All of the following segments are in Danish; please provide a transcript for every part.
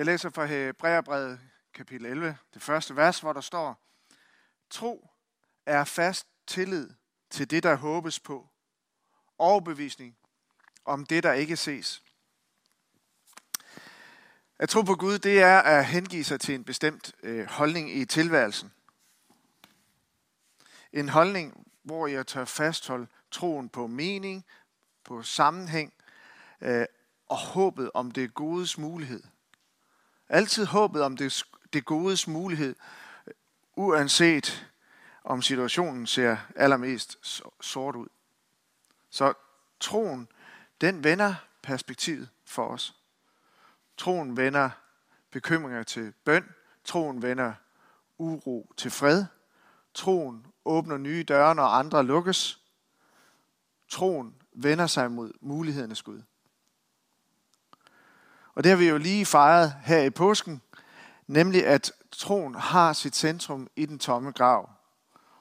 Jeg læser fra Hebræerbrevet kapitel 11, det første vers, hvor der står, Tro er fast tillid til det, der håbes på. Overbevisning om det, der ikke ses. At tro på Gud, det er at hengive sig til en bestemt øh, holdning i tilværelsen. En holdning, hvor jeg tør fastholde troen på mening, på sammenhæng øh, og håbet om det godes mulighed. Altid håbet om det, det godes mulighed, uanset om situationen ser allermest sort ud. Så troen, den vender perspektivet for os. Troen vender bekymringer til bøn. Troen vender uro til fred. Troen åbner nye døre, når andre lukkes. Troen vender sig mod mulighedernes Gud. Og det har vi jo lige fejret her i påsken, nemlig at troen har sit centrum i den tomme grav.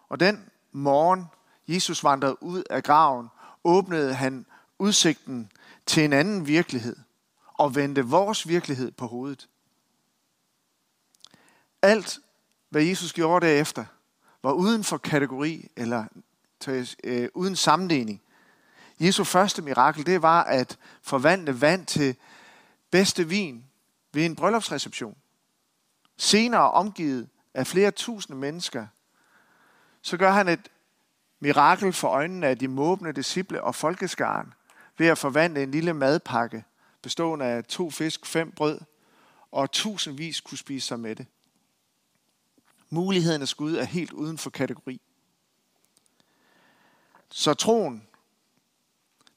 Og den morgen, Jesus vandrede ud af graven, åbnede han udsigten til en anden virkelighed og vendte vores virkelighed på hovedet. Alt, hvad Jesus gjorde derefter, var uden for kategori eller øh, uden sammenligning. Jesu første mirakel, det var at forvandle vand til bedste vin ved en bryllupsreception. Senere omgivet af flere tusinde mennesker, så gør han et mirakel for øjnene af de måbne disciple og folkeskaren ved at forvandle en lille madpakke bestående af to fisk, fem brød og tusindvis kunne spise sig med det. Mulighedernes Gud er helt uden for kategori. Så troen,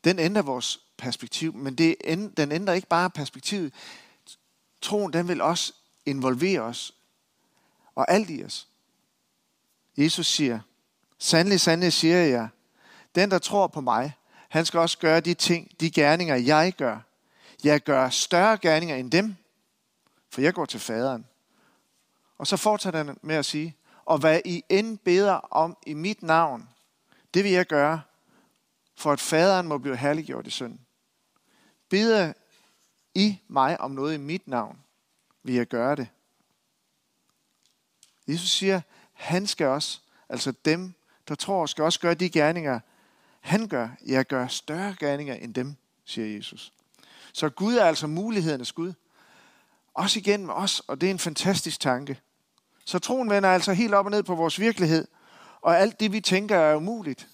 den ændrer vores perspektiv, men det, den ændrer ikke bare perspektivet. Troen, den vil også involvere os og alt i os. Jesus siger, sandelig, sandelig siger jeg, den der tror på mig, han skal også gøre de ting, de gerninger, jeg gør. Jeg gør større gerninger end dem, for jeg går til faderen. Og så fortsætter han med at sige, og hvad I end beder om i mit navn, det vil jeg gøre, for at faderen må blive herliggjort i sønnen. Beder I mig om noget i mit navn, vil jeg gøre det. Jesus siger, han skal også, altså dem, der tror, skal også gøre de gerninger, han gør. Jeg gør større gerninger end dem, siger Jesus. Så Gud er altså mulighedernes Gud. Også igennem os, og det er en fantastisk tanke. Så troen vender altså helt op og ned på vores virkelighed, og alt det, vi tænker, er umuligt.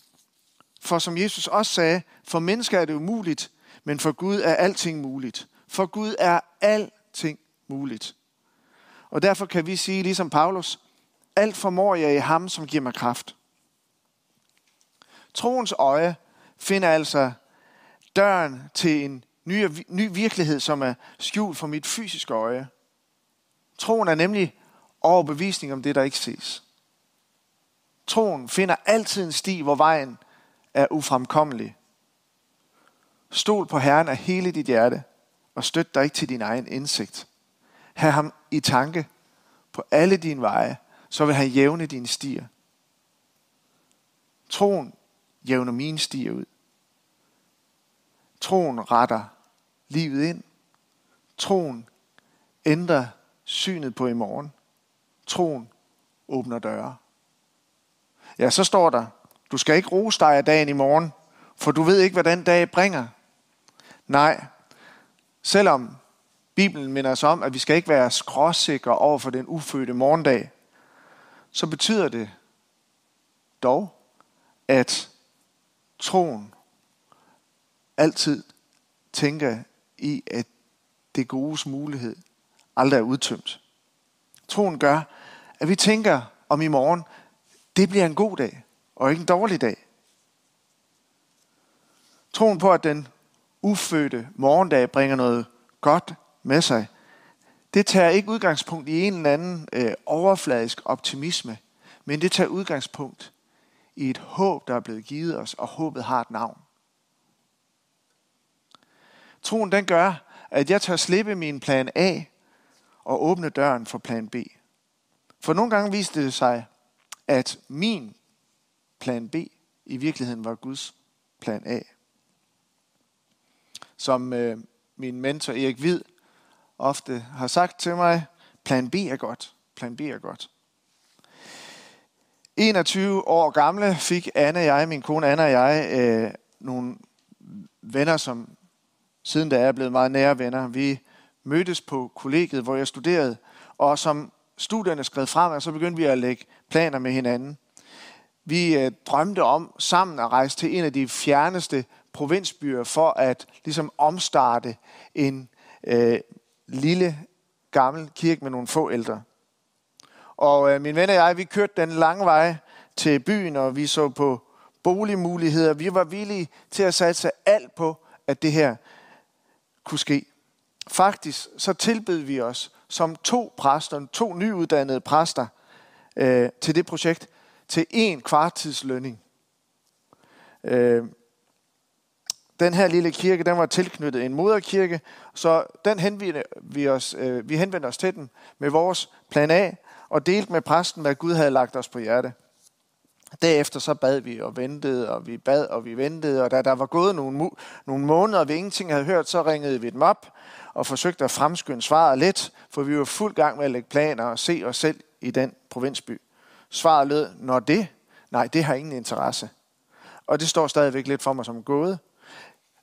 For som Jesus også sagde, for mennesker er det umuligt, men for Gud er alting muligt. For Gud er alting muligt. Og derfor kan vi sige, ligesom Paulus, alt formår jeg i ham, som giver mig kraft. Troens øje finder altså døren til en ny, ny virkelighed, som er skjult for mit fysiske øje. Troen er nemlig overbevisning om det, der ikke ses. Troen finder altid en sti, hvor vejen er ufremkommelig. Stol på Herren af hele dit hjerte, og støt dig ikke til din egen indsigt. Hav ham i tanke på alle dine veje, så vil han jævne dine stier. Troen jævner mine stier ud. Troen retter livet ind. Troen ændrer synet på i morgen. Troen åbner døre. Ja, så står der, du skal ikke rose dig af dagen i morgen, for du ved ikke, hvad den dag bringer. Nej, selvom Bibelen minder os om, at vi skal ikke være skråsikre over for den ufødte morgendag, så betyder det dog, at troen altid tænker i, at det godes mulighed aldrig er udtømt. Troen gør, at vi tænker om i morgen, det bliver en god dag, og ikke en dårlig dag. Troen på, at den ufødte morgendag bringer noget godt med sig, det tager ikke udgangspunkt i en eller anden øh, overfladisk optimisme, men det tager udgangspunkt i et håb, der er blevet givet os, og håbet har et navn. Troen den gør, at jeg tør slippe min plan A og åbne døren for plan B. For nogle gange viste det sig, at min plan B i virkeligheden var Guds plan A. Som øh, min mentor Erik Vid ofte har sagt til mig, plan B er godt. Plan B er godt. 21 år gamle fik Anne og jeg, min kone Anne og jeg, øh, nogle venner, som siden da er blevet meget nære venner. Vi mødtes på kollegiet, hvor jeg studerede, og som studierne skred frem, så begyndte vi at lægge planer med hinanden. Vi øh, drømte om sammen at rejse til en af de fjerneste provinsbyer for at ligesom omstarte en øh, lille gammel kirke med nogle få ældre. Og øh, min ven og jeg, vi kørte den lange vej til byen, og vi så på boligmuligheder. Vi var villige til at satse alt på, at det her kunne ske. Faktisk så tilbød vi os som to præster, to nyuddannede præster øh, til det projekt, til en kvartidslønning. Øh, den her lille kirke, den var tilknyttet en moderkirke, så den henvendte vi, os, øh, vi henvendte os til den med vores plan A, og delte med præsten, hvad Gud havde lagt os på hjerte. Derefter så bad vi og ventede, og vi bad og vi ventede, og da der var gået nogle, nogle måneder, og vi ingenting havde hørt, så ringede vi dem op og forsøgte at fremskynde svaret lidt, for vi var fuld gang med at lægge planer og se os selv i den provinsby. Svaret lød, når det? Nej, det har ingen interesse. Og det står stadigvæk lidt for mig som gået.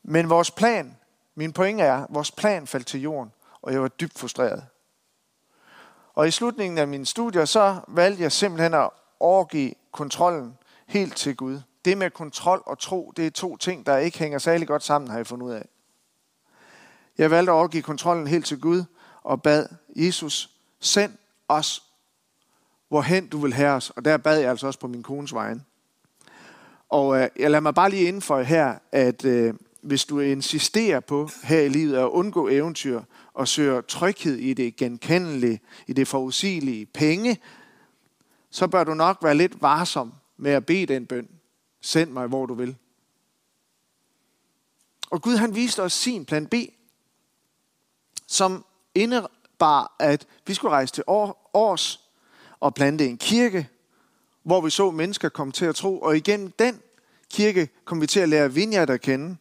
Men vores plan, min pointe er, vores plan faldt til jorden, og jeg var dybt frustreret. Og i slutningen af mine studier, så valgte jeg simpelthen at overgive kontrollen helt til Gud. Det med kontrol og tro, det er to ting, der ikke hænger særlig godt sammen, har jeg fundet ud af. Jeg valgte at overgive kontrollen helt til Gud og bad Jesus, send os, hvorhen du vil have os. Og der bad jeg altså også på min kones vegne. Og øh, jeg lader mig bare lige indføje her, at øh, hvis du insisterer på her i livet at undgå eventyr og søger tryghed i det genkendelige, i det forudsigelige penge, så bør du nok være lidt varsom med at bede den bøn. Send mig, hvor du vil. Og Gud han viste os sin plan B, som indebar, at vi skulle rejse til Års og plante en kirke, hvor vi så mennesker komme til at tro. Og igen den kirke kom vi til at lære Vineyard at kende.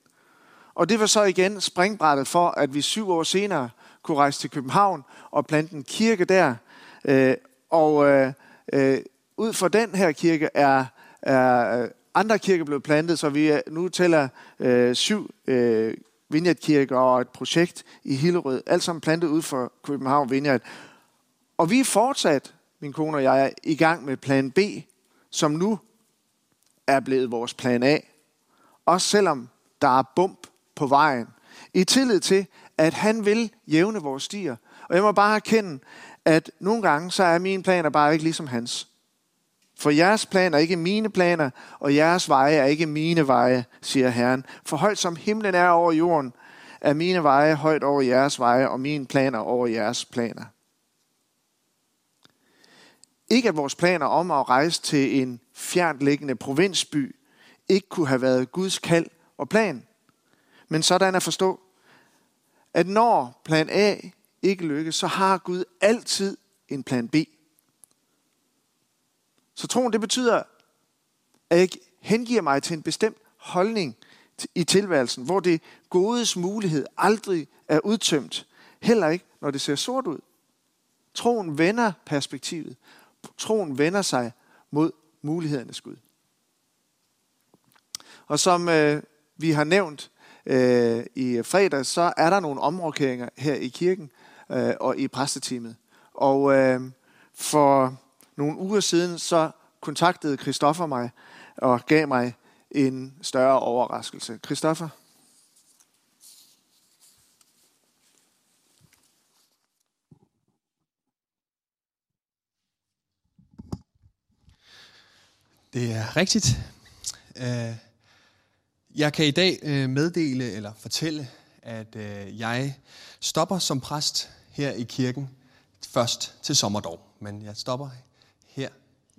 Og det var så igen springbrættet for, at vi syv år senere kunne rejse til København og plante en kirke der. Øh, og øh, øh, ud fra den her kirke er, er andre kirker blevet plantet, så vi nu tæller øh, syv øh, og et projekt i Hillerød, alt sammen plantet ud for København Vineyard. Og vi er fortsat, min kone og jeg, er i gang med plan B, som nu er blevet vores plan A. Også selvom der er bump på vejen. I tillid til, at han vil jævne vores stier. Og jeg må bare erkende, at nogle gange så er mine planer bare ikke ligesom hans. For jeres planer er ikke mine planer, og jeres veje er ikke mine veje, siger Herren. For højt som himlen er over jorden, er mine veje højt over jeres veje, og mine planer over jeres planer. Ikke at vores planer om at rejse til en fjerntliggende provinsby ikke kunne have været Guds kald og plan. Men sådan at forstå, at når plan A ikke lykkes, så har Gud altid en plan B. Så troen, det betyder, at jeg hengiver mig til en bestemt holdning i tilværelsen, hvor det godes mulighed aldrig er udtømt. Heller ikke, når det ser sort ud. Troen vender perspektivet. Troen vender sig mod mulighedernes Gud. Og som øh, vi har nævnt øh, i fredag, så er der nogle omrokeringer her i kirken øh, og i præsteteamet. Og øh, for nogle uger siden, så kontaktede Christoffer mig og gav mig en større overraskelse. Christoffer? Det er rigtigt. Øh, jeg kan i dag øh, meddele eller fortælle, at øh, jeg stopper som præst her i kirken først til sommerdag. Men jeg stopper her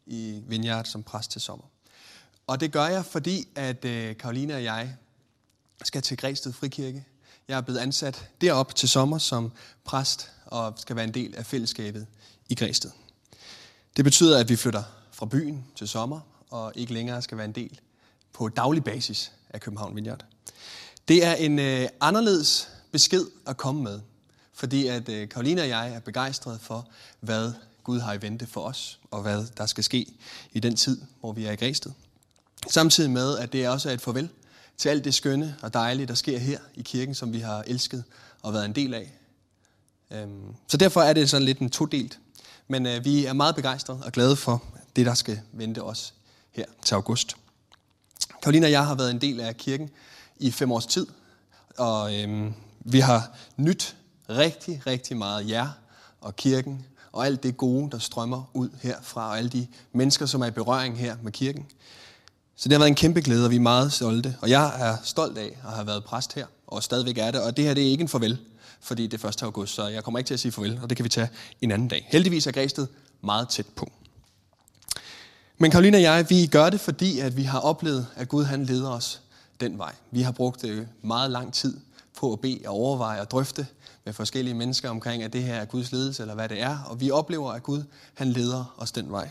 i Vineyard som præst til sommer. Og det gør jeg, fordi at Karoline og jeg skal til Græsted Frikirke. Jeg er blevet ansat derop til sommer som præst og skal være en del af fællesskabet i Græsted. Det betyder, at vi flytter fra byen til sommer og ikke længere skal være en del på daglig basis af København Vineyard. Det er en øh, anderledes besked at komme med, fordi at øh, Karoline og jeg er begejstrede for, hvad Gud har i vente for os, og hvad der skal ske i den tid, hvor vi er i Græsted. Samtidig med, at det også er et farvel til alt det skønne og dejlige, der sker her i kirken, som vi har elsket og været en del af. Øhm, så derfor er det sådan lidt en todelt. Men øh, vi er meget begejstrede og glade for det, der skal vente os her til august. Karolina og jeg har været en del af kirken i fem års tid, og øhm, vi har nyt rigtig, rigtig meget jer og kirken, og alt det gode, der strømmer ud herfra, og alle de mennesker, som er i berøring her med kirken. Så det har været en kæmpe glæde, og vi er meget stolte. Og jeg er stolt af at have været præst her, og stadigvæk er det. Og det her det er ikke en farvel, fordi det er 1. august, så jeg kommer ikke til at sige farvel, og det kan vi tage en anden dag. Heldigvis er Græsted meget tæt på. Men Karoline og jeg, vi gør det, fordi at vi har oplevet, at Gud han leder os den vej. Vi har brugt øh, meget lang tid på at bede og overveje og drøfte med forskellige mennesker omkring, at det her er Guds ledelse, eller hvad det er. Og vi oplever, at Gud han leder os den vej.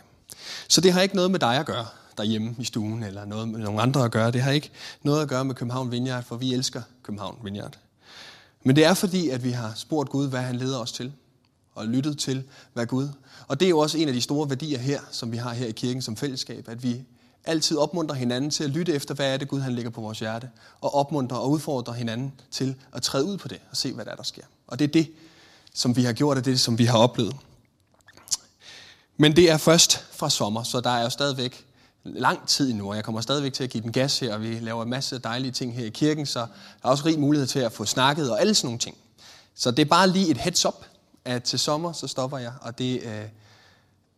Så det har ikke noget med dig at gøre derhjemme i stuen, eller noget med nogle andre at gøre. Det har ikke noget at gøre med København Vineyard, for vi elsker København Vineyard. Men det er fordi, at vi har spurgt Gud, hvad han leder os til, og lyttet til, hvad Gud. Og det er jo også en af de store værdier her, som vi har her i kirken som fællesskab, at vi altid opmuntrer hinanden til at lytte efter, hvad er det Gud han ligger på vores hjerte, og opmuntrer og udfordrer hinanden til at træde ud på det og se, hvad der, er, der sker. Og det er det, som vi har gjort, og det, som vi har oplevet. Men det er først fra sommer, så der er jo stadigvæk lang tid nu, og jeg kommer stadigvæk til at give den gas her, og vi laver en masse dejlige ting her i kirken, så der er også rig mulighed til at få snakket og alle sådan nogle ting. Så det er bare lige et heads up, at til sommer, så stopper jeg, og det øh,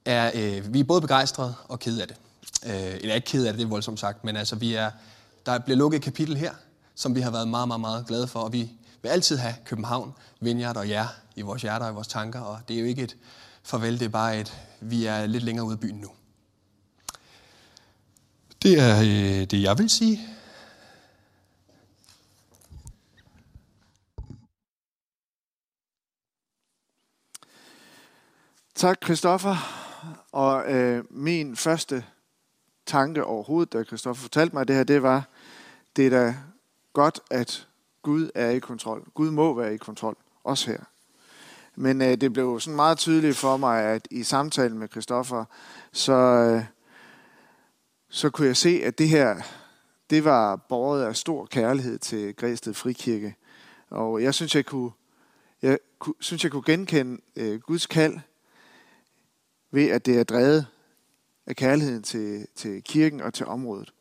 er, øh, vi er både begejstrede og kede af det. Øh, eller ikke kede af det, det er voldsomt sagt, men altså vi er, der bliver lukket et kapitel her, som vi har været meget, meget, meget glade for, og vi vil altid have København, Vineyard og jer i vores hjerter og i vores tanker, og det er jo ikke et farvel, det er bare et, vi er lidt længere ude af byen nu. Det er øh, det, jeg vil sige. Tak, Christoffer. Og øh, min første tanke overhovedet, da Christoffer fortalte mig det her, det var, det er da godt, at Gud er i kontrol. Gud må være i kontrol, også her. Men øh, det blev sådan meget tydeligt for mig, at i samtalen med Christoffer, så, øh, så kunne jeg se, at det her, det var båret af stor kærlighed til Græsted Frikirke. Og jeg synes, jeg kunne, jeg kunne, synes, jeg kunne genkende øh, Guds kald ved, at det er drevet af kærligheden til, til kirken og til området.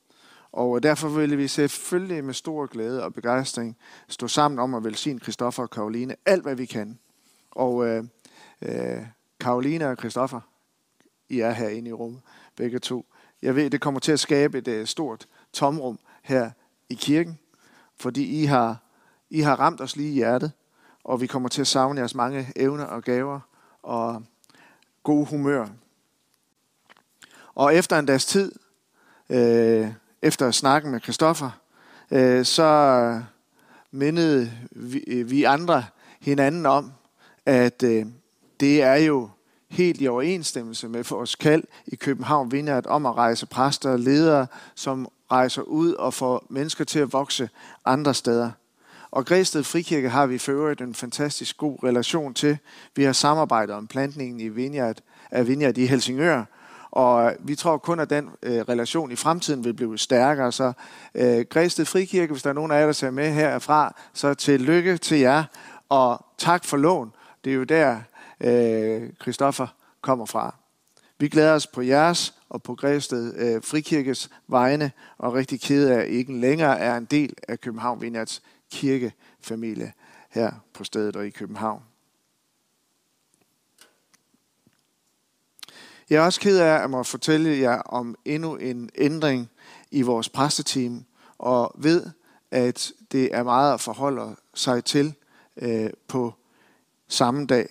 Og øh, derfor vil vi selvfølgelig med stor glæde og begejstring stå sammen om at velsigne Christoffer og Karoline alt, hvad vi kan. Og øh, øh, Karoline og Christoffer, I er herinde i rummet, begge to. Jeg ved, det kommer til at skabe et øh, stort tomrum her i kirken, fordi I har, I har ramt os lige i hjertet, og vi kommer til at savne jeres mange evner og gaver og god humør. Og efter en dags tid, øh, efter snakken med Christoffer, øh, så mindede vi, øh, vi andre hinanden om, at øh, det er jo helt i overensstemmelse med vores kald i København Vineyard om at rejse præster og ledere, som rejser ud og får mennesker til at vokse andre steder. Og Græsted Frikirke har vi for øvrigt en fantastisk god relation til. Vi har samarbejdet om plantningen i Vineyard, af Vineyard i Helsingør, og vi tror kun, at den øh, relation i fremtiden vil blive stærkere. Så øh, Græsted Frikirke, hvis der er nogen af jer, der ser med herfra, så tillykke til jer, og tak for lån. Det er jo der, øh, Christoffer kommer fra. Vi glæder os på jeres og på Græsted øh, Frikirkes vegne, og rigtig ked af, at ikke længere er en del af København Vineyards kirkefamilie her på stedet og i København. Jeg er også ked af at må fortælle jer om endnu en ændring i vores præsteteam, og ved, at det er meget at forholde sig til øh, på samme dag.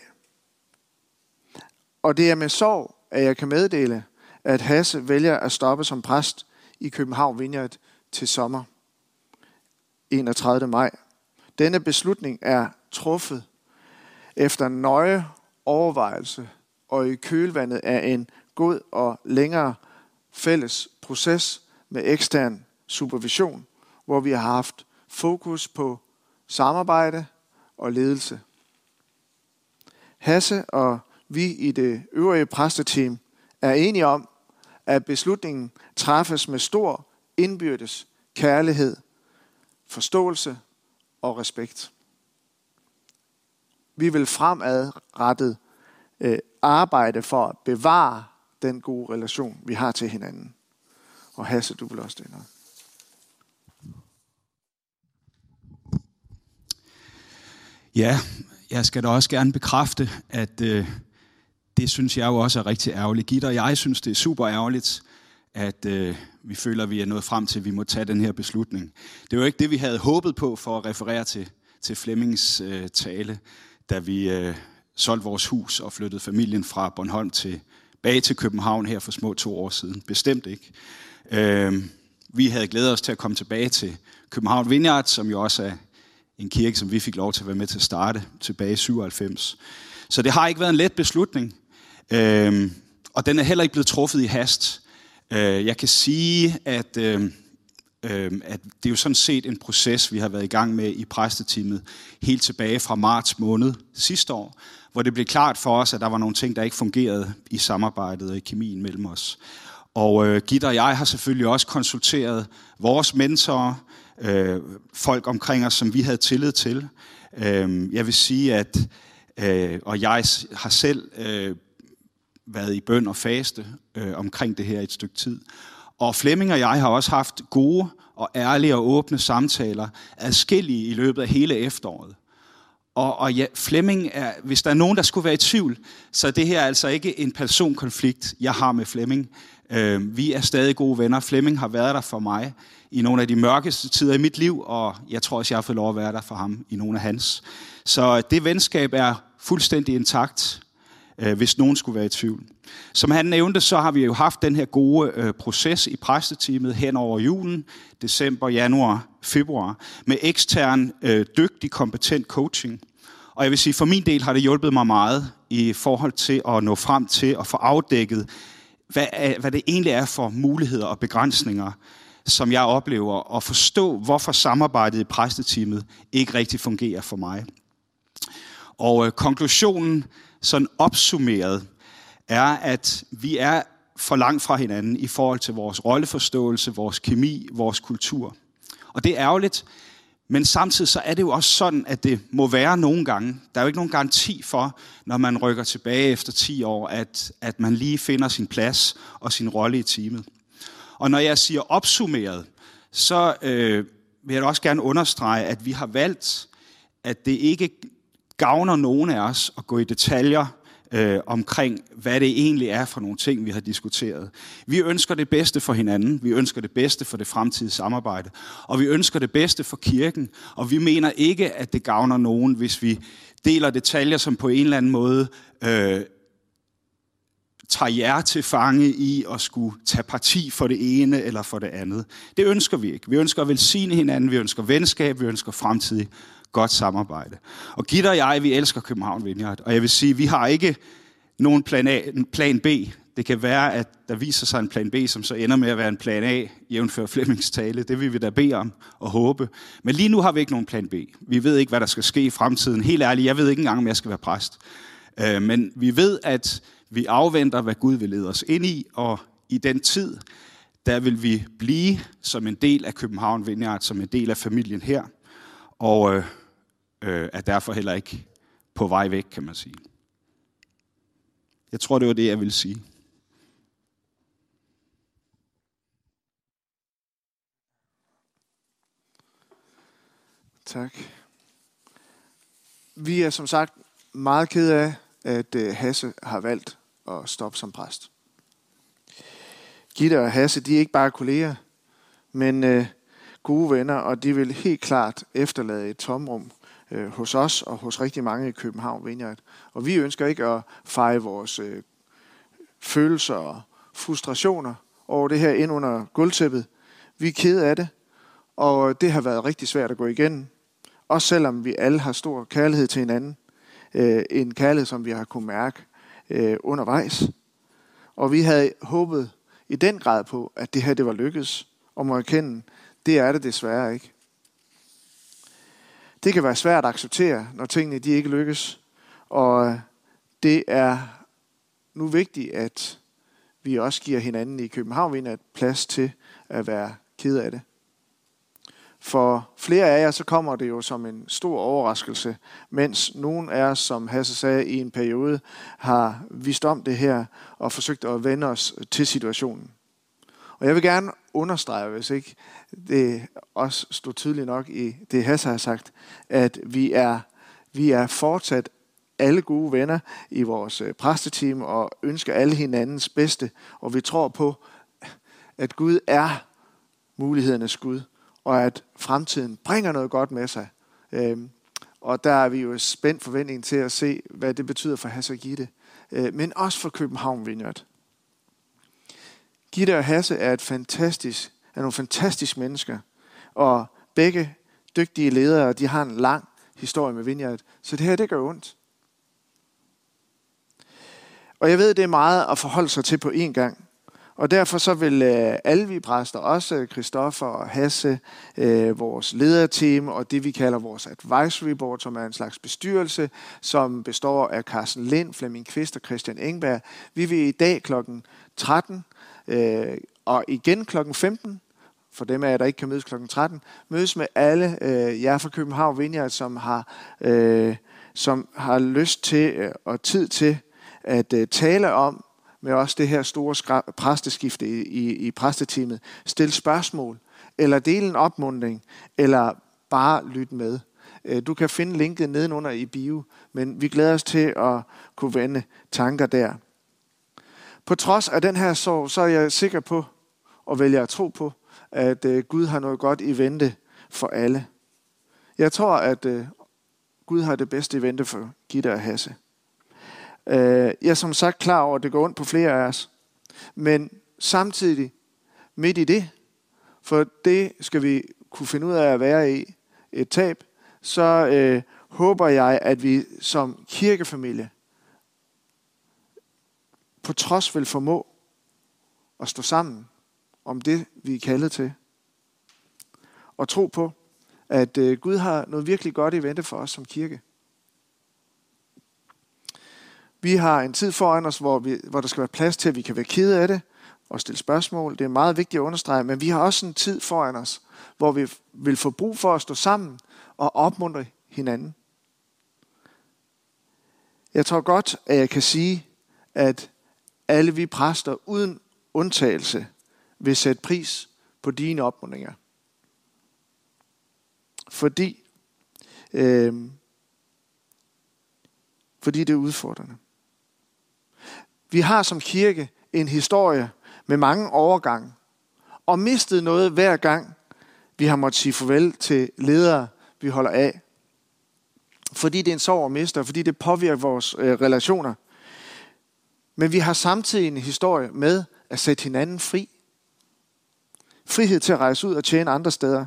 Og det er med sorg, at jeg kan meddele, at Hasse vælger at stoppe som præst i København Vineyard til sommer 31. maj. Denne beslutning er truffet efter nøje overvejelse og i kølvandet af en god og længere fælles proces med ekstern supervision, hvor vi har haft fokus på samarbejde og ledelse. Hasse og vi i det øvrige præsteteam er enige om, at beslutningen træffes med stor indbyrdes kærlighed, forståelse og respekt. Vi vil fremadrettet øh, arbejde for at bevare den gode relation, vi har til hinanden. Og Hasse, du vil også det noget. Ja, jeg skal da også gerne bekræfte, at øh, det synes jeg jo også er rigtig ærgerligt. Gitter, jeg synes, det er super ærgerligt, at øh, vi føler, at vi er nået frem til, at vi må tage den her beslutning. Det var ikke det, vi havde håbet på for at referere til, til Flemmings øh, tale, da vi øh, solgte vores hus og flyttede familien fra Bornholm til bag til København her for små to år siden. Bestemt ikke. Øh, vi havde glædet os til at komme tilbage til København Vineyard, som jo også er en kirke, som vi fik lov til at være med til at starte tilbage i 97. Så det har ikke været en let beslutning, øh, og den er heller ikke blevet truffet i hast. Øh, jeg kan sige, at, øh, øh, at det er jo sådan set en proces, vi har været i gang med i præsteteamet helt tilbage fra marts måned sidste år, hvor det blev klart for os, at der var nogle ting, der ikke fungerede i samarbejdet og i kemien mellem os. Og øh, Gitte og jeg har selvfølgelig også konsulteret vores mentorer, øh, folk omkring os, som vi havde tillid til. Øh, jeg vil sige, at øh, og jeg har selv øh, været i bøn og faste øh, omkring det her et stykke tid. Og Flemming og jeg har også haft gode og ærlige og åbne samtaler, adskillige i løbet af hele efteråret. Og, og ja, Flemming er, hvis der er nogen, der skulle være i tvivl, så det her er altså ikke en personkonflikt, jeg har med Flemming. Øh, vi er stadig gode venner. Flemming har været der for mig i nogle af de mørkeste tider i mit liv, og jeg tror også, jeg har fået lov at være der for ham i nogle af hans. Så det venskab er fuldstændig intakt, øh, hvis nogen skulle være i tvivl. Som han nævnte, så har vi jo haft den her gode øh, proces i præsteteamet hen over julen, december, januar, februar, med ekstern, øh, dygtig, kompetent coaching. Og jeg vil sige, for min del har det hjulpet mig meget i forhold til at nå frem til at få afdækket, hvad, hvad det egentlig er for muligheder og begrænsninger, som jeg oplever, og forstå, hvorfor samarbejdet i præsteteamet ikke rigtig fungerer for mig. Og øh, konklusionen, sådan opsummeret, er, at vi er for langt fra hinanden i forhold til vores rolleforståelse, vores kemi, vores kultur. Og det er ærgerligt, men samtidig så er det jo også sådan, at det må være nogle gange. Der er jo ikke nogen garanti for, når man rykker tilbage efter 10 år, at, at man lige finder sin plads og sin rolle i teamet. Og når jeg siger opsummeret, så øh, vil jeg også gerne understrege, at vi har valgt, at det ikke gavner nogen af os at gå i detaljer øh, omkring, hvad det egentlig er for nogle ting, vi har diskuteret. Vi ønsker det bedste for hinanden, vi ønsker det bedste for det fremtidige samarbejde, og vi ønsker det bedste for kirken, og vi mener ikke, at det gavner nogen, hvis vi deler detaljer, som på en eller anden måde øh, tager jer til fange i at skulle tage parti for det ene eller for det andet. Det ønsker vi ikke. Vi ønsker at velsigne hinanden, vi ønsker venskab, vi ønsker fremtidig godt samarbejde. Og Gitte og jeg, vi elsker København Vineyard, og jeg vil sige, vi har ikke nogen plan, A, plan B. Det kan være, at der viser sig en plan B, som så ender med at være en plan A, jævnfør Flemmings tale. Det vil vi da bede om og håbe. Men lige nu har vi ikke nogen plan B. Vi ved ikke, hvad der skal ske i fremtiden. Helt ærligt, jeg ved ikke engang, om jeg skal være præst. Øh, men vi ved, at vi afventer, hvad Gud vil lede os ind i, og i den tid, der vil vi blive som en del af København Vineyard, som en del af familien her. Og øh, øh, er derfor heller ikke på vej væk, kan man sige. Jeg tror, det var det, jeg ville sige. Tak. Vi er som sagt meget ked af, at øh, Hasse har valgt at stoppe som præst. Gitte og Hasse, de er ikke bare kolleger, men øh, gode venner, og de vil helt klart efterlade et tomrum øh, hos os og hos rigtig mange i København Vineyard. Og vi ønsker ikke at feje vores øh, følelser og frustrationer over det her ind under gulvtæppet. Vi er kede af det, og det har været rigtig svært at gå igennem. Også selvom vi alle har stor kærlighed til hinanden. Øh, en kærlighed, som vi har kunnet mærke øh, undervejs. Og vi havde håbet i den grad på, at det her det var lykkedes. Og må erkende, det er det desværre ikke. Det kan være svært at acceptere, når tingene de ikke lykkes. Og øh, det er nu vigtigt, at vi også giver hinanden i København et plads til at være ked af det. For flere af jer, så kommer det jo som en stor overraskelse, mens nogen af os, som Hasse sagde, i en periode har vist om det her og forsøgt at vende os til situationen. Og jeg vil gerne understrege, hvis ikke det også stod tydeligt nok i det, Hasse har sagt, at vi er, vi er fortsat alle gode venner i vores øh, præsteteam og ønsker alle hinandens bedste. Og vi tror på, at Gud er mulighedernes Gud, og at fremtiden bringer noget godt med sig. Øhm, og der er vi jo spændt forventningen til at se, hvad det betyder for Hasse og Gitte, øh, men også for København Vineyard. Gitte og Hasse er, et fantastisk, er nogle fantastiske mennesker, og begge dygtige ledere, de har en lang historie med Vineyard, så det her, det gør ondt. Og jeg ved, det er meget at forholde sig til på én gang. Og derfor så vil øh, alle vi præster, også Christoffer og Hasse, øh, vores lederteam og det vi kalder vores advisory board, som er en slags bestyrelse, som består af Carsten Lind, Flemming Kvist og Christian Engberg. Vi vil i dag kl. 13 øh, og igen kl. 15 for dem af jer, der ikke kan mødes kl. 13, mødes med alle øh, jer fra København Vineyard, som har, øh, som har lyst til øh, og tid til at øh, tale om, med også det her store præsteskifte i, i, i præsteteamet, stille spørgsmål, eller dele en opmundring, eller bare lytte med. Øh, du kan finde linket nedenunder i bio, men vi glæder os til at kunne vende tanker der. På trods af den her sorg, så er jeg sikker på, og vælger at tro på, at øh, Gud har noget godt i vente for alle. Jeg tror, at øh, Gud har det bedste i vente for Gitte og Hasse. Øh, jeg er som sagt klar over, at det går ondt på flere af os. Men samtidig, midt i det, for det skal vi kunne finde ud af at være i et tab, så øh, håber jeg, at vi som kirkefamilie på trods vil formå at stå sammen om det, vi er kaldet til. Og tro på, at øh, Gud har noget virkelig godt i vente for os som kirke. Vi har en tid foran os, hvor, vi, hvor der skal være plads til, at vi kan være kede af det og stille spørgsmål. Det er meget vigtigt at understrege, men vi har også en tid foran os, hvor vi vil få brug for at stå sammen og opmuntre hinanden. Jeg tror godt, at jeg kan sige, at alle vi præster uden undtagelse vil sætte pris på dine opmuntringer. Fordi, øh, fordi det er udfordrende. Vi har som kirke en historie med mange overgange, og mistet noget hver gang, vi har måttet sige farvel til ledere, vi holder af. Fordi det er en sorg at miste, og fordi det påvirker vores øh, relationer. Men vi har samtidig en historie med at sætte hinanden fri. Frihed til at rejse ud og tjene andre steder.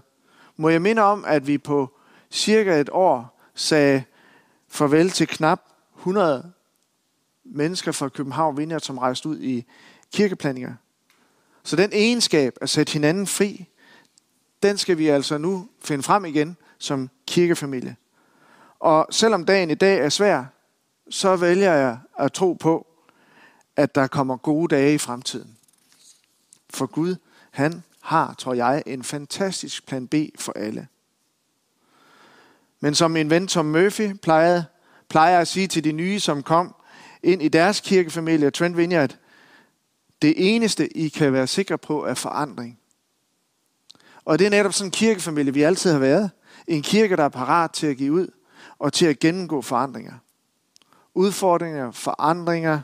Må jeg minde om, at vi på cirka et år sagde farvel til knap 100 mennesker fra København Vineyard, som rejste ud i kirkeplanninger. Så den egenskab at sætte hinanden fri, den skal vi altså nu finde frem igen som kirkefamilie. Og selvom dagen i dag er svær, så vælger jeg at tro på, at der kommer gode dage i fremtiden. For Gud, han har, tror jeg, en fantastisk plan B for alle. Men som min ven Tom Murphy plejede, plejer at sige til de nye, som kom ind i deres kirkefamilie, Trent Vineyard, det eneste, I kan være sikre på, er forandring. Og det er netop sådan en kirkefamilie, vi altid har været. En kirke, der er parat til at give ud og til at gennemgå forandringer. Udfordringer, forandringer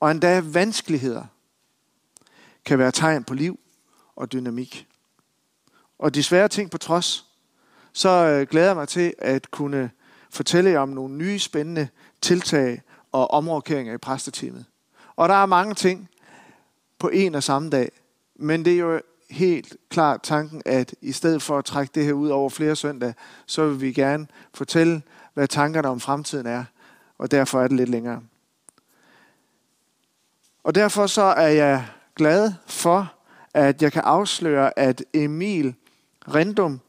og endda vanskeligheder kan være tegn på liv og dynamik. Og de svære ting på trods, så øh, glæder jeg mig til at kunne fortælle jer om nogle nye spændende tiltag og omrokeringer i præsteteamet. Og der er mange ting på en og samme dag, men det er jo helt klart tanken, at i stedet for at trække det her ud over flere søndage, så vil vi gerne fortælle, hvad tankerne om fremtiden er, og derfor er det lidt længere. Og derfor så er jeg glad for, at jeg kan afsløre, at Emil Rendum,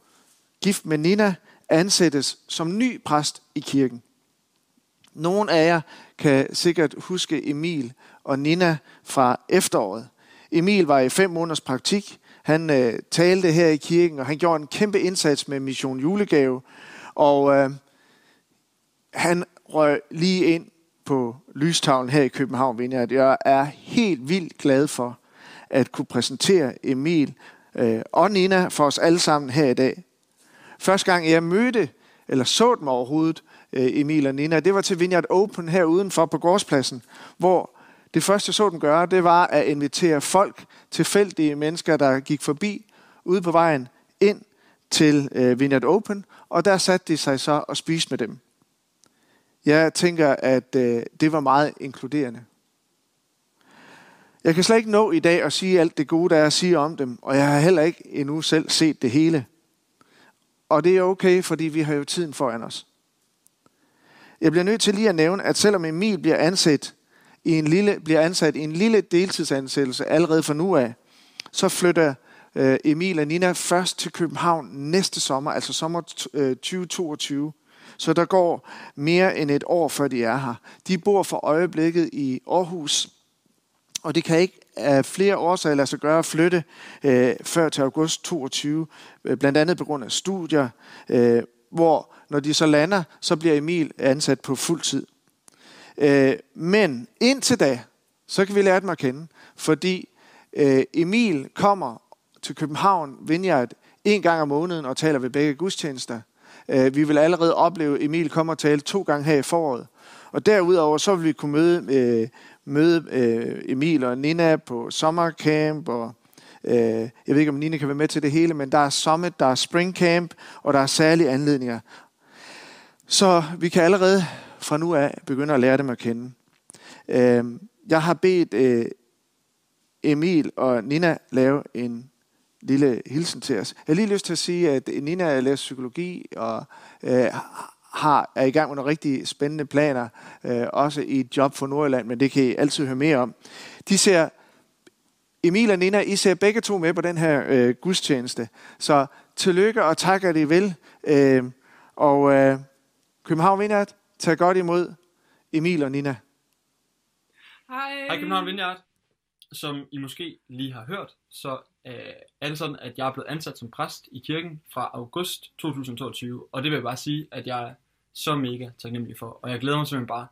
gift med Nina, ansættes som ny præst i kirken. Nogle af jer kan sikkert huske Emil og Nina fra efteråret. Emil var i fem måneders praktik. Han øh, talte her i kirken, og han gjorde en kæmpe indsats med Mission Julegave. Og øh, han røg lige ind på lystavlen her i København Vineyard. Jeg er helt vildt glad for at kunne præsentere Emil øh, og Nina for os alle sammen her i dag. Første gang jeg mødte, eller så dem overhovedet, øh, Emil og Nina, det var til Vineyard Open her udenfor på gårdspladsen, hvor det første jeg så dem gøre, det var at invitere folk, tilfældige mennesker, der gik forbi ude på vejen, ind til øh, Vineyard Open, og der satte de sig så og spiste med dem. Jeg tænker, at øh, det var meget inkluderende. Jeg kan slet ikke nå i dag at sige alt det gode, der er at sige om dem, og jeg har heller ikke endnu selv set det hele. Og det er okay, fordi vi har jo tiden foran os. Jeg bliver nødt til lige at nævne, at selvom Emil bliver ansat i en lille, bliver ansat i en lille deltidsansættelse allerede fra nu af, så flytter øh, Emil og Nina først til København næste sommer, altså sommer øh, 2022. Så der går mere end et år, før de er her. De bor for øjeblikket i Aarhus, og det kan ikke af flere årsager lade sig gøre at flytte øh, før til august 22, øh, blandt andet på grund af studier, øh, hvor når de så lander, så bliver Emil ansat på fuld tid. Øh, men indtil da, så kan vi lære dem at kende, fordi øh, Emil kommer til København Vineyard en gang om måneden og taler ved begge gudstjenester. Øh, vi vil allerede opleve, at Emil kommer og tale to gange her i foråret. Og derudover så vil vi kunne møde, øh, møde øh, Emil og Nina på sommercamp, og øh, jeg ved ikke, om Nina kan være med til det hele, men der er summit, der er springcamp, og der er særlige anledninger. Så vi kan allerede fra nu af begynde at lære dem at kende. Øh, jeg har bedt øh, Emil og Nina lave en lille hilsen til os. Jeg har lige lyst til at sige, at Nina læser psykologi og øh, har, er i gang med nogle rigtig spændende planer, øh, også i et job for Nordjylland, men det kan I altid høre mere om. De ser, Emil og Nina, I ser begge to med på den her øh, gudstjeneste. Så tillykke og tak, at I vil. Øh, og øh, København Vineyard, tag godt imod Emil og Nina. Hej. Hej København Vineyard. Som I måske lige har hørt, så øh, er det sådan, at jeg er blevet ansat som præst i kirken fra august 2022. Og det vil jeg bare sige, at jeg er så mega taknemmelig for. Og jeg glæder mig simpelthen bare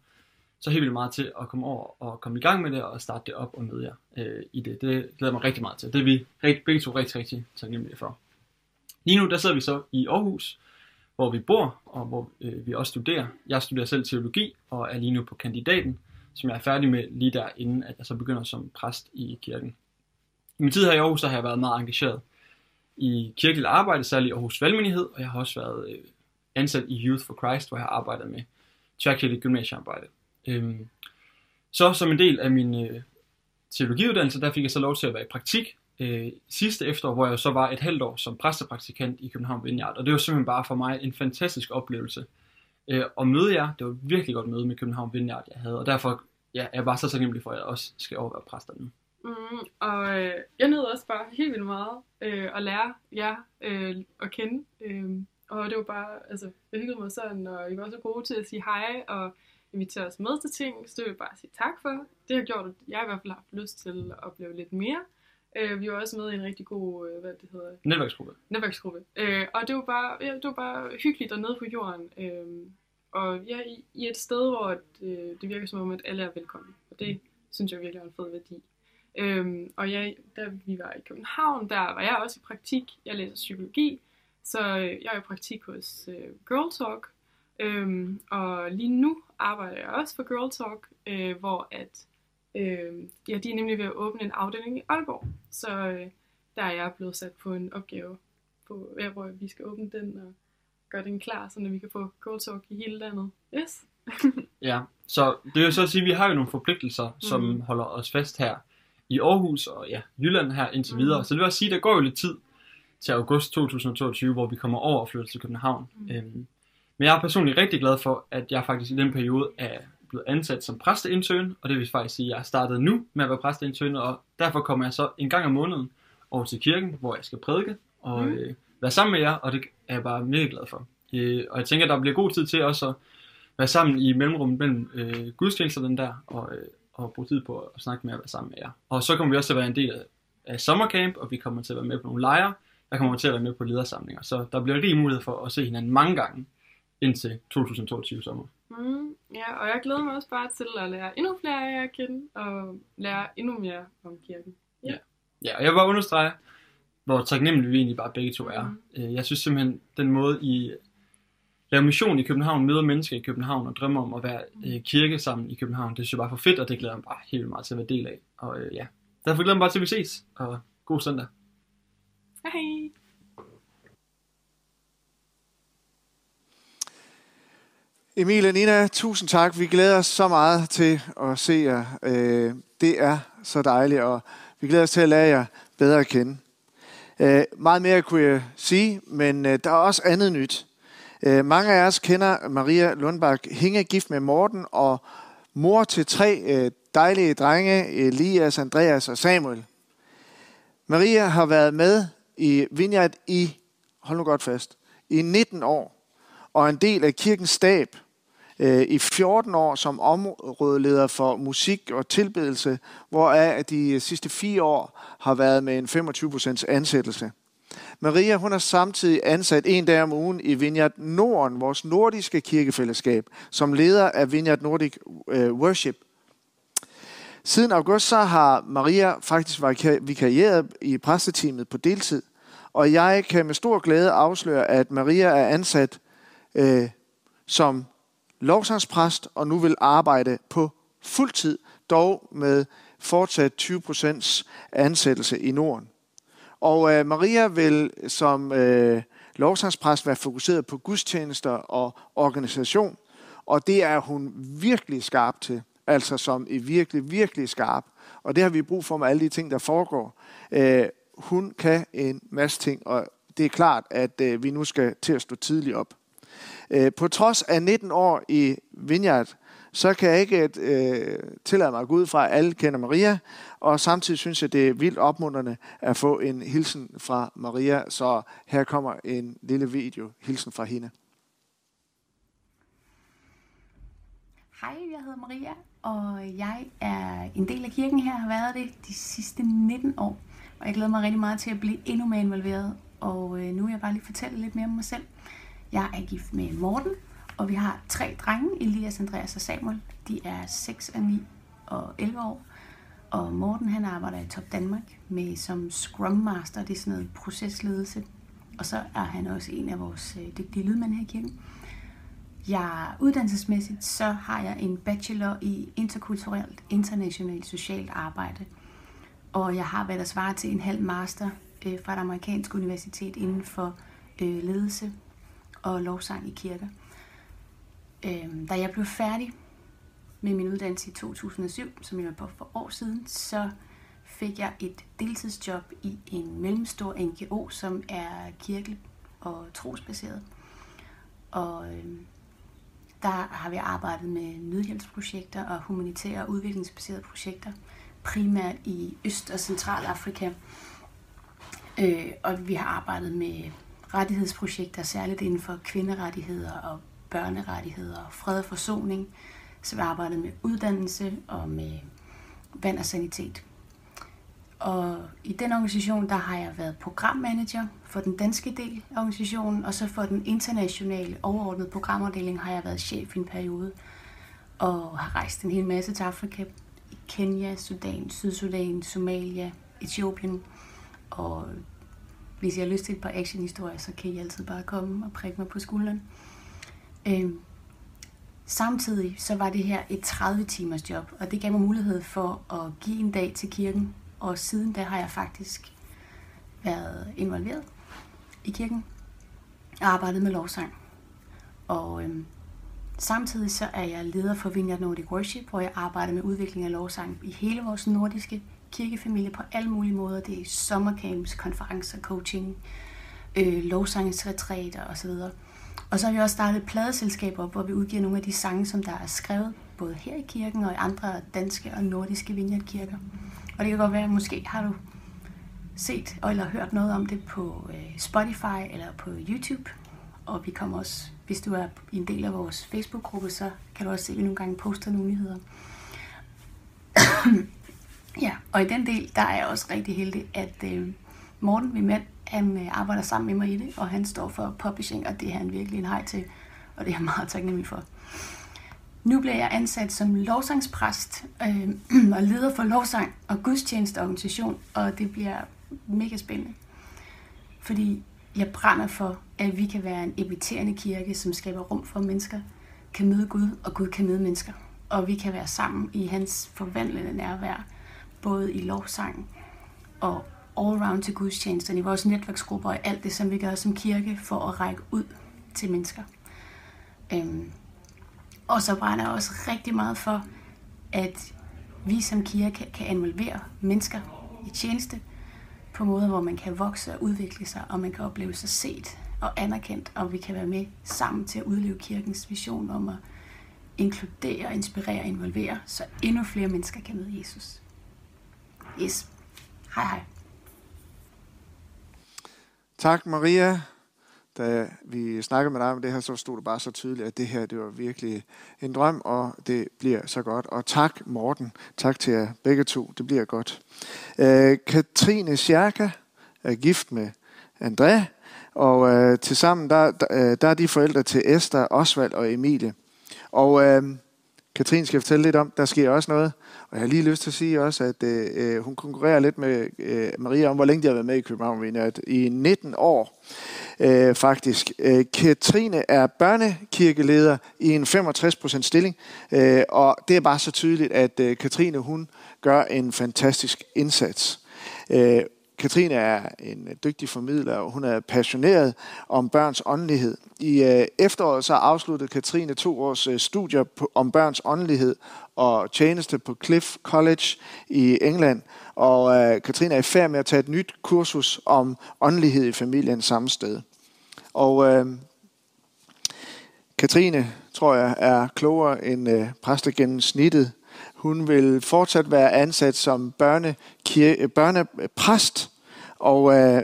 så helt vildt meget til at komme over og komme i gang med det og starte det op og møde jer øh, i det. Det glæder mig rigtig meget til. Det er vi rigt, begge to rigtig, rigtig taknemmelige for. Lige nu der sidder vi så i Aarhus, hvor vi bor og hvor øh, vi også studerer. Jeg studerer selv teologi og er lige nu på kandidaten, som jeg er færdig med lige der, inden at jeg så begynder som præst i kirken. I min tid her i Aarhus så har jeg været meget engageret i kirkeligt arbejde, særligt i Aarhus Valgmenighed, og jeg har også været øh, ansat i Youth for Christ, hvor jeg har arbejdet med tværkirkeligt gymnasiearbejde. Øhm, så som en del af min øh, teologiuddannelse, der fik jeg så lov til at være i praktik øh, sidste efterår, hvor jeg så var et halvt år som præstepraktikant i København Vineyard. Og det var simpelthen bare for mig en fantastisk oplevelse øh, at møde jer. Det var et virkelig godt møde med København Vineyard, jeg havde. Og derfor ja, er jeg bare så taknemmelig for, at jeg også skal overvære præster nu. Mm, og øh, jeg nød også bare helt vildt meget øh, at lære jer øh, at kende. Øh, og det var bare, altså, jeg hyggede mig sådan, og I var så gode til at sige hej, og invitere os med til ting, så det vil jeg bare sige tak for. Det har gjort, at jeg i hvert fald har haft lyst til at opleve lidt mere. Øh, vi var også med i en rigtig god, øh, hvad det hedder? Netværksgruppe. Netværksgruppe. Øh, og det var, bare, ja, det var bare hyggeligt dernede på jorden. Øh, og ja, i, i et sted, hvor det, det virker som om, at alle er velkomne. Og det synes jeg virkelig er en fed værdi. Øhm, og ja, da vi var i København, der var jeg også i praktik. Jeg læser psykologi, så øh, jeg er i praktik hos øh, Girl Talk. Øhm, og lige nu arbejder jeg også for Girl Talk, øh, hvor at, øh, ja, de er nemlig ved at åbne en afdeling i Aalborg. Så øh, der er jeg blevet sat på en opgave, på, ja, hvor vi skal åbne den, og gøre den klar, så vi kan få Go Talk i hele landet. Yes. Ja, så det vil så at sige, at vi har jo nogle forpligtelser, som Mhm. holder os fast her i Aarhus og ja, Jylland her indtil Mhm. videre. Så det vil også sige, at der går jo lidt tid til august 2022, hvor vi kommer over og flytter til København. Mhm. Øhm, men jeg er personligt rigtig glad for, at jeg faktisk i den periode er blevet ansat som præsteintern, og det vil faktisk sige, at jeg startet nu med at være præsteintern, og derfor kommer jeg så en gang om måneden over til kirken, hvor jeg skal prædike og Mhm. øh, være sammen med jer, og det er jeg bare mega glad for. Øh, og jeg tænker, at der bliver god tid til også at være sammen i mellemrummet mellem øh, gudstjenesterne der, og, øh, og bruge tid på at snakke med at være sammen med jer. Og så kommer vi også til at være en del af, af sommercamp, og vi kommer til at være med på nogle lejre. Jeg kommer til at være med på ledersamlinger. Så der bliver rig mulighed for at se hinanden mange gange indtil 2022 sommer. Mm, ja, og jeg glæder mig også bare til at lære endnu flere af jer at kende, og lære endnu mere om kirken. Ja, og jeg vil bare understrege, hvor taknemmelige vi egentlig bare begge to er. Mhm. Øh, Jeg synes simpelthen, den måde I laver mission i København, møder mennesker i København og drømmer om at være øh, kirke sammen i København, det synes jeg bare er for fedt, og det glæder jeg mig bare helt vildt meget til at være del af. Og øh, ja, derfor glæder jeg mig bare til, at vi ses, og god søndag. Hej! Emil og Nina, tusind tak. Vi glæder os så meget til at se jer. Øh, det er så dejligt, og vi glæder os til at lære jer bedre at kende. Øh, meget mere kunne jeg sige, men øh, der er også andet nyt. Mange af os kender Maria Lundbak Hinge, gift med Morten, og mor til tre dejlige drenge, Elias, Andreas og Samuel. Maria har været med i Vineyard i, hold nu godt fast, i 19 år, og en del af kirkens stab øh, i 14 år som områdeleder for musik og tilbedelse, hvoraf de sidste fire år har været med en 25% ansættelse. Maria hun er samtidig ansat en dag om ugen i Vineyard Norden, vores nordiske kirkefællesskab, som leder af Vineyard Nordic øh, Worship. Siden august så har Maria faktisk vikarieret i præsteteamet på deltid, og jeg kan med stor glæde afsløre, at Maria er ansat øh, som lovsangspræst og nu vil arbejde på fuld tid, dog med fortsat 20% ansættelse i Norden. Og øh, Maria vil som øh, lovsangspræst være fokuseret på gudstjenester og organisation, og det er hun virkelig skarp til, altså som i virkelig, virkelig skarp. Og det har vi brug for med alle de ting, der foregår. Øh, hun kan en masse ting, og det er klart, at øh, vi nu skal til at stå tidligt op. Øh, på trods af 19 år i Vineyard, så kan jeg ikke øh, tillade mig at gå ud fra, at alle kender Maria, og samtidig synes jeg, det er vildt opmuntrende at få en hilsen fra Maria, så her kommer en lille video, hilsen fra hende. Hej, jeg hedder Maria, og jeg er en del af kirken her, har været det de sidste 19 år. Og jeg glæder mig rigtig meget til at blive endnu mere involveret. Og øh, nu vil jeg bare lige fortælle lidt mere om mig selv. Jeg er gift med Morten, og vi har tre drenge, Elias, Andreas og Samuel. De er 6 og 9 og 11 år. Og Morten han arbejder i Top Danmark med som Scrum Master, det er sådan noget procesledelse. Og så er han også en af vores øh, dygtige lydmænd her i kirken. Jeg uddannelsesmæssigt så har jeg en bachelor i interkulturelt internationalt socialt arbejde. Og jeg har hvad der svarer til en halv master øh, fra et amerikansk universitet inden for øh, ledelse og lovsang i kirker. Øh, da jeg blev færdig med min uddannelse i 2007, som jeg var på for år siden, så fik jeg et deltidsjob i en mellemstor NGO, som er kirkelig og trosbaseret. Og øh, der har vi arbejdet med nødhjælpsprojekter og humanitære og udviklingsbaserede projekter, primært i Øst- og Centralafrika. Øh, og vi har arbejdet med rettighedsprojekter, særligt inden for kvinderettigheder og børnerettigheder og fred og forsoning. Så vi har arbejdet med uddannelse og med vand og sanitet. Og i den organisation, der har jeg været programmanager for den danske del af organisationen, og så for den internationale overordnede programafdeling har jeg været chef i en periode, og har rejst en hel masse til Afrika, i Kenya, Sudan, Sydsudan, Somalia, Etiopien, og hvis jeg har lyst til et par actionhistorier, så kan I altid bare komme og prikke mig på skulderen. Øhm, samtidig så var det her et 30 timers job, og det gav mig mulighed for at give en dag til kirken, og siden da har jeg faktisk været involveret i kirken. arbejdet med lovsang. Og øhm, samtidig så er jeg leder for Vineyard Nordic Worship, hvor jeg arbejder med udvikling af lovsang i hele vores nordiske kirkefamilie på alle mulige måder. Det er sommercamps, konferencer, coaching, øh, lovsangsretræter osv. Og så har vi også startet et pladeselskab op, hvor vi udgiver nogle af de sange, som der er skrevet både her i kirken og i andre danske og nordiske vineyardkirker. Og det kan godt være, at måske har du set eller hørt noget om det på øh, Spotify eller på YouTube. Og vi kommer også, hvis du er en del af vores Facebook-gruppe, så kan du også se, at vi nogle gange poster nogle nyheder. ja, og i den del, der er jeg også rigtig heldig, at øh, Morten, min mand, han øh, arbejder sammen med mig i det, og han står for publishing, og det er han virkelig en hej til, og det er jeg meget taknemmelig for. Nu bliver jeg ansat som lovsangspræst øh, og leder for lovsang og gudstjenesteorganisation, og det bliver mega spændende. Fordi jeg brænder for, at vi kan være en inviterende kirke, som skaber rum for, at mennesker kan møde Gud, og Gud kan møde mennesker. Og vi kan være sammen i hans forvandlende nærvær, både i lovsang og all around til gudstjenesterne, i vores netværksgrupper og alt det, som vi gør som kirke for at række ud til mennesker. Øhm, og så brænder jeg også rigtig meget for, at vi som kirke kan involvere mennesker i tjeneste på måder, hvor man kan vokse og udvikle sig, og man kan opleve sig set og anerkendt, og vi kan være med sammen til at udleve kirkens vision om at inkludere, inspirere og involvere, så endnu flere mennesker kan møde Jesus. Yes. Hej hej. Tak Maria. Da vi snakkede med dig om det her, så stod det bare så tydeligt, at det her det var virkelig en drøm, og det bliver så godt. Og tak Morten. Tak til jer begge to. Det bliver godt. Øh, Katrine Sjerka er gift med André, og øh, tilsammen der, der, øh, der er de forældre til Esther, Osvald og Emilie. Og øh, Katrine skal fortælle lidt om, der sker også noget. Og jeg har lige lyst til at sige også, at øh, øh hun konkurrerer lidt med øh, Maria om, hvor længe de har været med i København At I 19 år øh, faktisk. Øh, Katrine er børnekirkeleder i en 65% stilling, øh, og det er bare så tydeligt, at øh, Katrine hun gør en fantastisk indsats. Øh, Katrine er en øh, dygtig formidler, og hun er passioneret om børns åndelighed. I øh, efteråret så afsluttede Katrine to års øh, studier på, om børns åndelighed og tjeneste på Cliff College i England. Og øh, Katrine er i færd med at tage et nyt kursus om åndelighed i familien samme sted. Og øh, Katrine, tror jeg, er klogere end øh, præstegennemsnittet. Hun vil fortsat være ansat som børnekir- øh, børnepræst, og øh,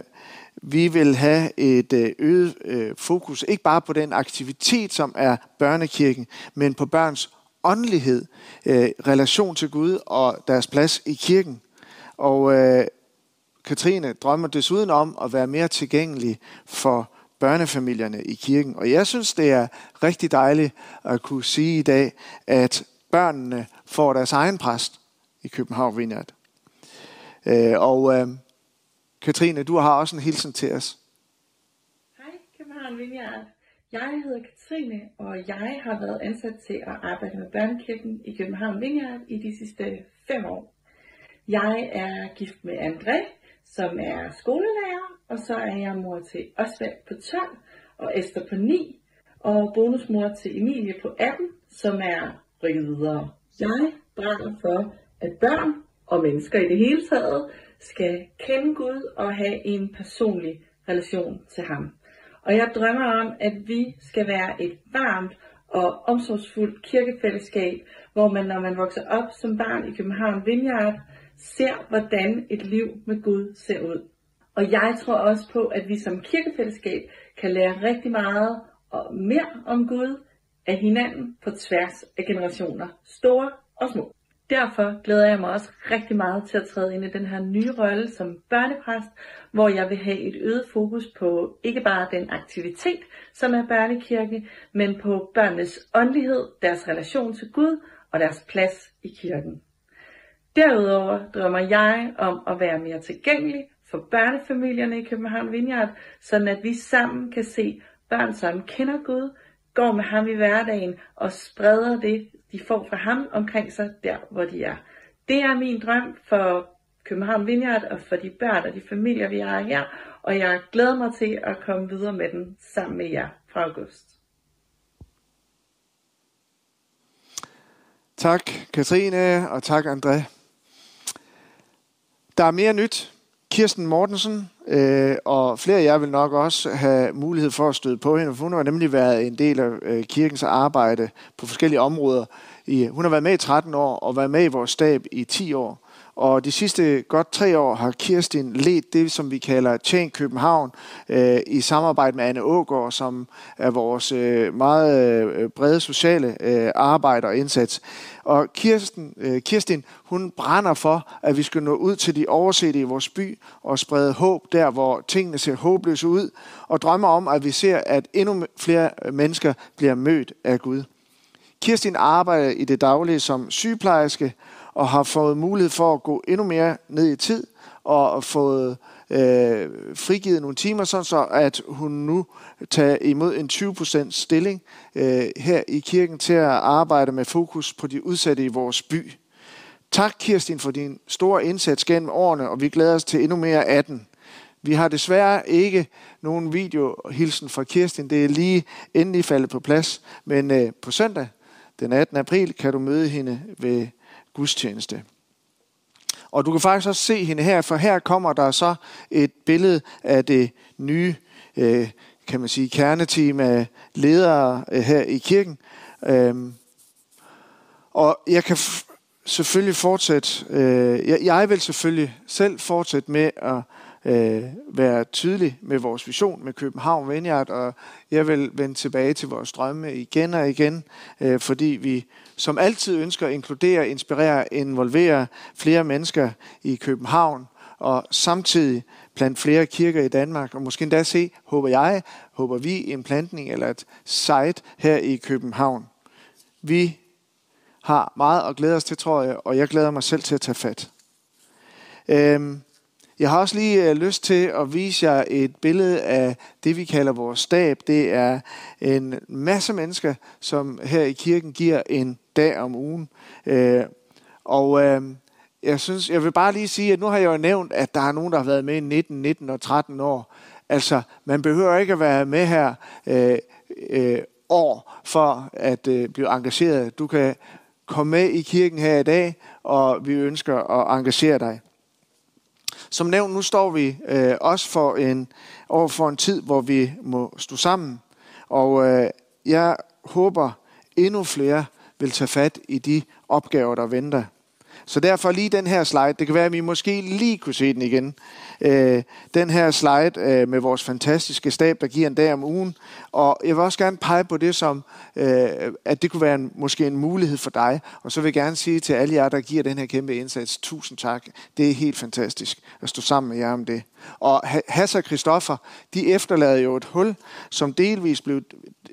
vi vil have et øh, øget øh, fokus, ikke bare på den aktivitet, som er børnekirken, men på børns åndelighed, øh, relation til Gud og deres plads i kirken. Og øh, Katrine drømmer desuden om at være mere tilgængelig for børnefamilierne i kirken. Og jeg synes, det er rigtig dejligt at kunne sige i dag, at børnene får deres egen præst i København Vineyard. Øh, og øh, Katrine, du har også en hilsen til os. Hej København Vineyard. Jeg hedder Katrine, og jeg har været ansat til at arbejde med børnekirken i København Vineyard i de sidste fem år. Jeg er gift med André, som er skolelærer, og så er jeg mor til Osvald på 12 og Esther på 9, og bonusmor til Emilie på 18, som er bringe videre. Jeg brænder for, at børn og mennesker i det hele taget skal kende Gud og have en personlig relation til ham. Og jeg drømmer om, at vi skal være et varmt og omsorgsfuldt kirkefællesskab, hvor man, når man vokser op som barn i København Vineyard, ser, hvordan et liv med Gud ser ud. Og jeg tror også på, at vi som kirkefællesskab kan lære rigtig meget og mere om Gud af hinanden på tværs af generationer, store og små. Derfor glæder jeg mig også rigtig meget til at træde ind i den her nye rolle som børnepræst, hvor jeg vil have et øget fokus på ikke bare den aktivitet, som er børnekirke, men på børnenes åndelighed, deres relation til Gud og deres plads i kirken. Derudover drømmer jeg om at være mere tilgængelig for børnefamilierne i København Vineyard, sådan at vi sammen kan se børn, som kender Gud, går med ham i hverdagen og spreder det, de får fra ham omkring sig, der hvor de er. Det er min drøm for København Vineyard og for de børn og de familier, vi har her, og jeg glæder mig til at komme videre med den sammen med jer fra august. Tak Katrine, og tak André. Der er mere nyt. Kirsten Mortensen, øh, og flere af jer vil nok også have mulighed for at støde på hende, for hun har nemlig været en del af øh, kirkens arbejde på forskellige områder. I, hun har været med i 13 år og været med i vores stab i 10 år. Og de sidste godt tre år har Kirsten ledt det, som vi kalder Tjen København, øh, i samarbejde med Anne Ågaard, som er vores øh, meget øh, brede sociale øh, arbejde og indsats. Og Kirsten, øh, Kirsten, hun brænder for, at vi skal nå ud til de oversete i vores by og sprede håb der, hvor tingene ser håbløse ud, og drømmer om, at vi ser, at endnu flere mennesker bliver mødt af Gud. Kirstin arbejder i det daglige som sygeplejerske, og har fået mulighed for at gå endnu mere ned i tid og fået øh, frigivet nogle timer, sådan så at hun nu tager imod en 20% stilling øh, her i kirken til at arbejde med fokus på de udsatte i vores by. Tak Kirstin for din store indsats gennem årene, og vi glæder os til endnu mere af den. Vi har desværre ikke nogen videohilsen fra Kirsten. Det er lige endelig faldet på plads. Men øh, på søndag, den 18. april, kan du møde hende ved gudstjeneste. Og du kan faktisk også se hende her, for her kommer der så et billede af det nye, øh, kan man sige, kerneteam af ledere øh, her i kirken. Øhm, og jeg kan selvfølgelig fortsætte, øh, jeg vil selvfølgelig selv fortsætte med at øh, være tydelig med vores vision med København Vineyard, og jeg vil vende tilbage til vores drømme igen og igen, øh, fordi vi som altid ønsker at inkludere, inspirere, involvere flere mennesker i København, og samtidig blandt flere kirker i Danmark, og måske endda se, håber jeg, håber vi, en plantning eller et site her i København. Vi har meget at glæde os til, tror jeg, og jeg glæder mig selv til at tage fat. Øhm, jeg har også lige øh, lyst til at vise jer et billede af det, vi kalder vores stab. Det er en masse mennesker, som her i kirken giver en dag om ugen. Øh, og øh, jeg synes, jeg vil bare lige sige, at nu har jeg jo nævnt, at der er nogen, der har været med i 19, 19 og 13 år. Altså, man behøver ikke at være med her øh, øh, år for at øh, blive engageret. Du kan komme med i kirken her i dag, og vi ønsker at engagere dig. Som nævnt, nu står vi øh, også for en, over for en tid, hvor vi må stå sammen. Og øh, jeg håber, endnu flere vil tage fat i de opgaver, der venter. Så derfor lige den her slide. Det kan være, at vi måske lige kunne se den igen. Øh, den her slide øh, med vores fantastiske stab, der giver en dag om ugen. Og jeg vil også gerne pege på det som, øh, at det kunne være en, måske en mulighed for dig. Og så vil jeg gerne sige til alle jer, der giver den her kæmpe indsats, tusind tak. Det er helt fantastisk at stå sammen med jer om det. Og Hasse og Christoffer, de efterlader jo et hul, som delvis blev,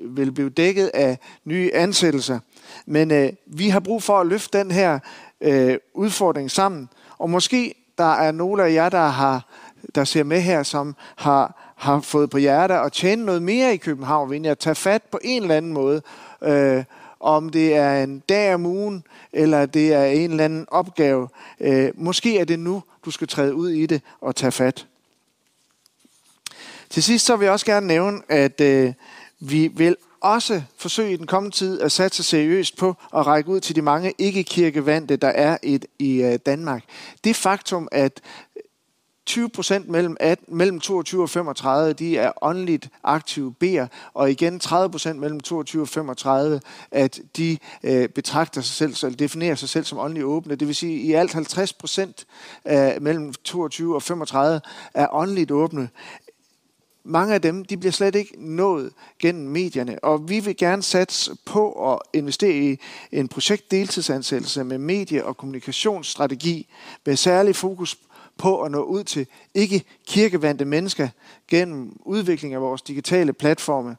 vil blive dækket af nye ansættelser. Men øh, vi har brug for at løfte den her øh, udfordring sammen. Og måske der er nogle af jer, der, har, der ser med her, som har, har fået på hjerte at tjene noget mere i København, end at tage fat på en eller anden måde. Øh, om det er en dag om ugen, eller det er en eller anden opgave. Øh, måske er det nu, du skal træde ud i det og tage fat. Til sidst så vil jeg også gerne nævne, at øh, vi vil også forsøge i den kommende tid at satse seriøst på at række ud til de mange ikke-kirkevandte, der er i, i øh, Danmark. Det faktum, at 20 procent mellem, mellem 22 og 35, de er åndeligt aktive beder, og igen 30 procent mellem 22 og 35, at de øh, betragter sig selv, eller definerer sig selv som åndeligt åbne. Det vil sige, at i alt 50 procent øh, mellem 22 og 35 er åndeligt åbne mange af dem, de bliver slet ikke nået gennem medierne. Og vi vil gerne satse på at investere i en projektdeltidsansættelse med medie- og kommunikationsstrategi med særlig fokus på at nå ud til ikke kirkevandte mennesker gennem udvikling af vores digitale platforme.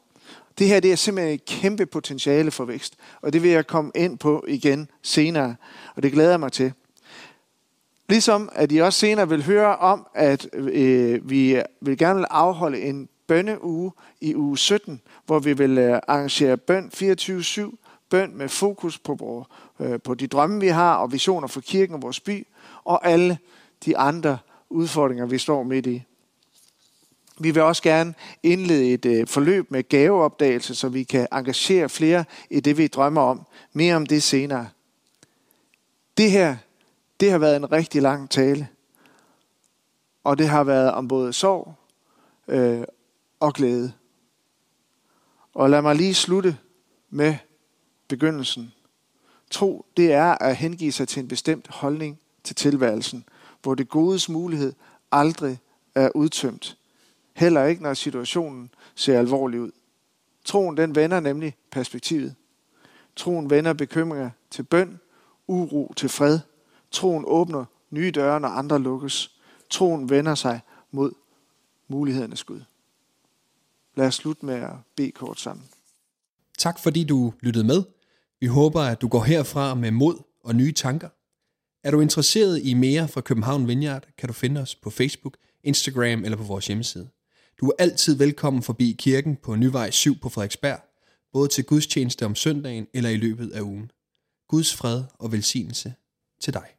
Det her det er simpelthen et kæmpe potentiale for vækst, og det vil jeg komme ind på igen senere, og det glæder jeg mig til. Ligesom at I også senere vil høre om, at øh, vi vil gerne vil afholde en bønneuge i uge 17, hvor vi vil øh, arrangere bøn 24-7, bøn med fokus på, øh, på de drømme, vi har, og visioner for kirken og vores by, og alle de andre udfordringer, vi står midt i. Vi vil også gerne indlede et øh, forløb med gaveopdagelse, så vi kan engagere flere i det, vi drømmer om. Mere om det senere. Det her, det har været en rigtig lang tale. Og det har været om både sorg øh, og glæde. Og lad mig lige slutte med begyndelsen. Tro, det er at hengive sig til en bestemt holdning til tilværelsen, hvor det godes mulighed aldrig er udtømt. Heller ikke, når situationen ser alvorlig ud. Troen den vender nemlig perspektivet. Troen vender bekymringer til bøn, uro til fred. Troen åbner nye døre, når andre lukkes. Troen vender sig mod mulighedernes Gud. Lad os slutte med at bede kort sammen. Tak fordi du lyttede med. Vi håber, at du går herfra med mod og nye tanker. Er du interesseret i mere fra København Vineyard, kan du finde os på Facebook, Instagram eller på vores hjemmeside. Du er altid velkommen forbi kirken på Nyvej 7 på Frederiksberg, både til gudstjeneste om søndagen eller i løbet af ugen. Guds fred og velsignelse til dig.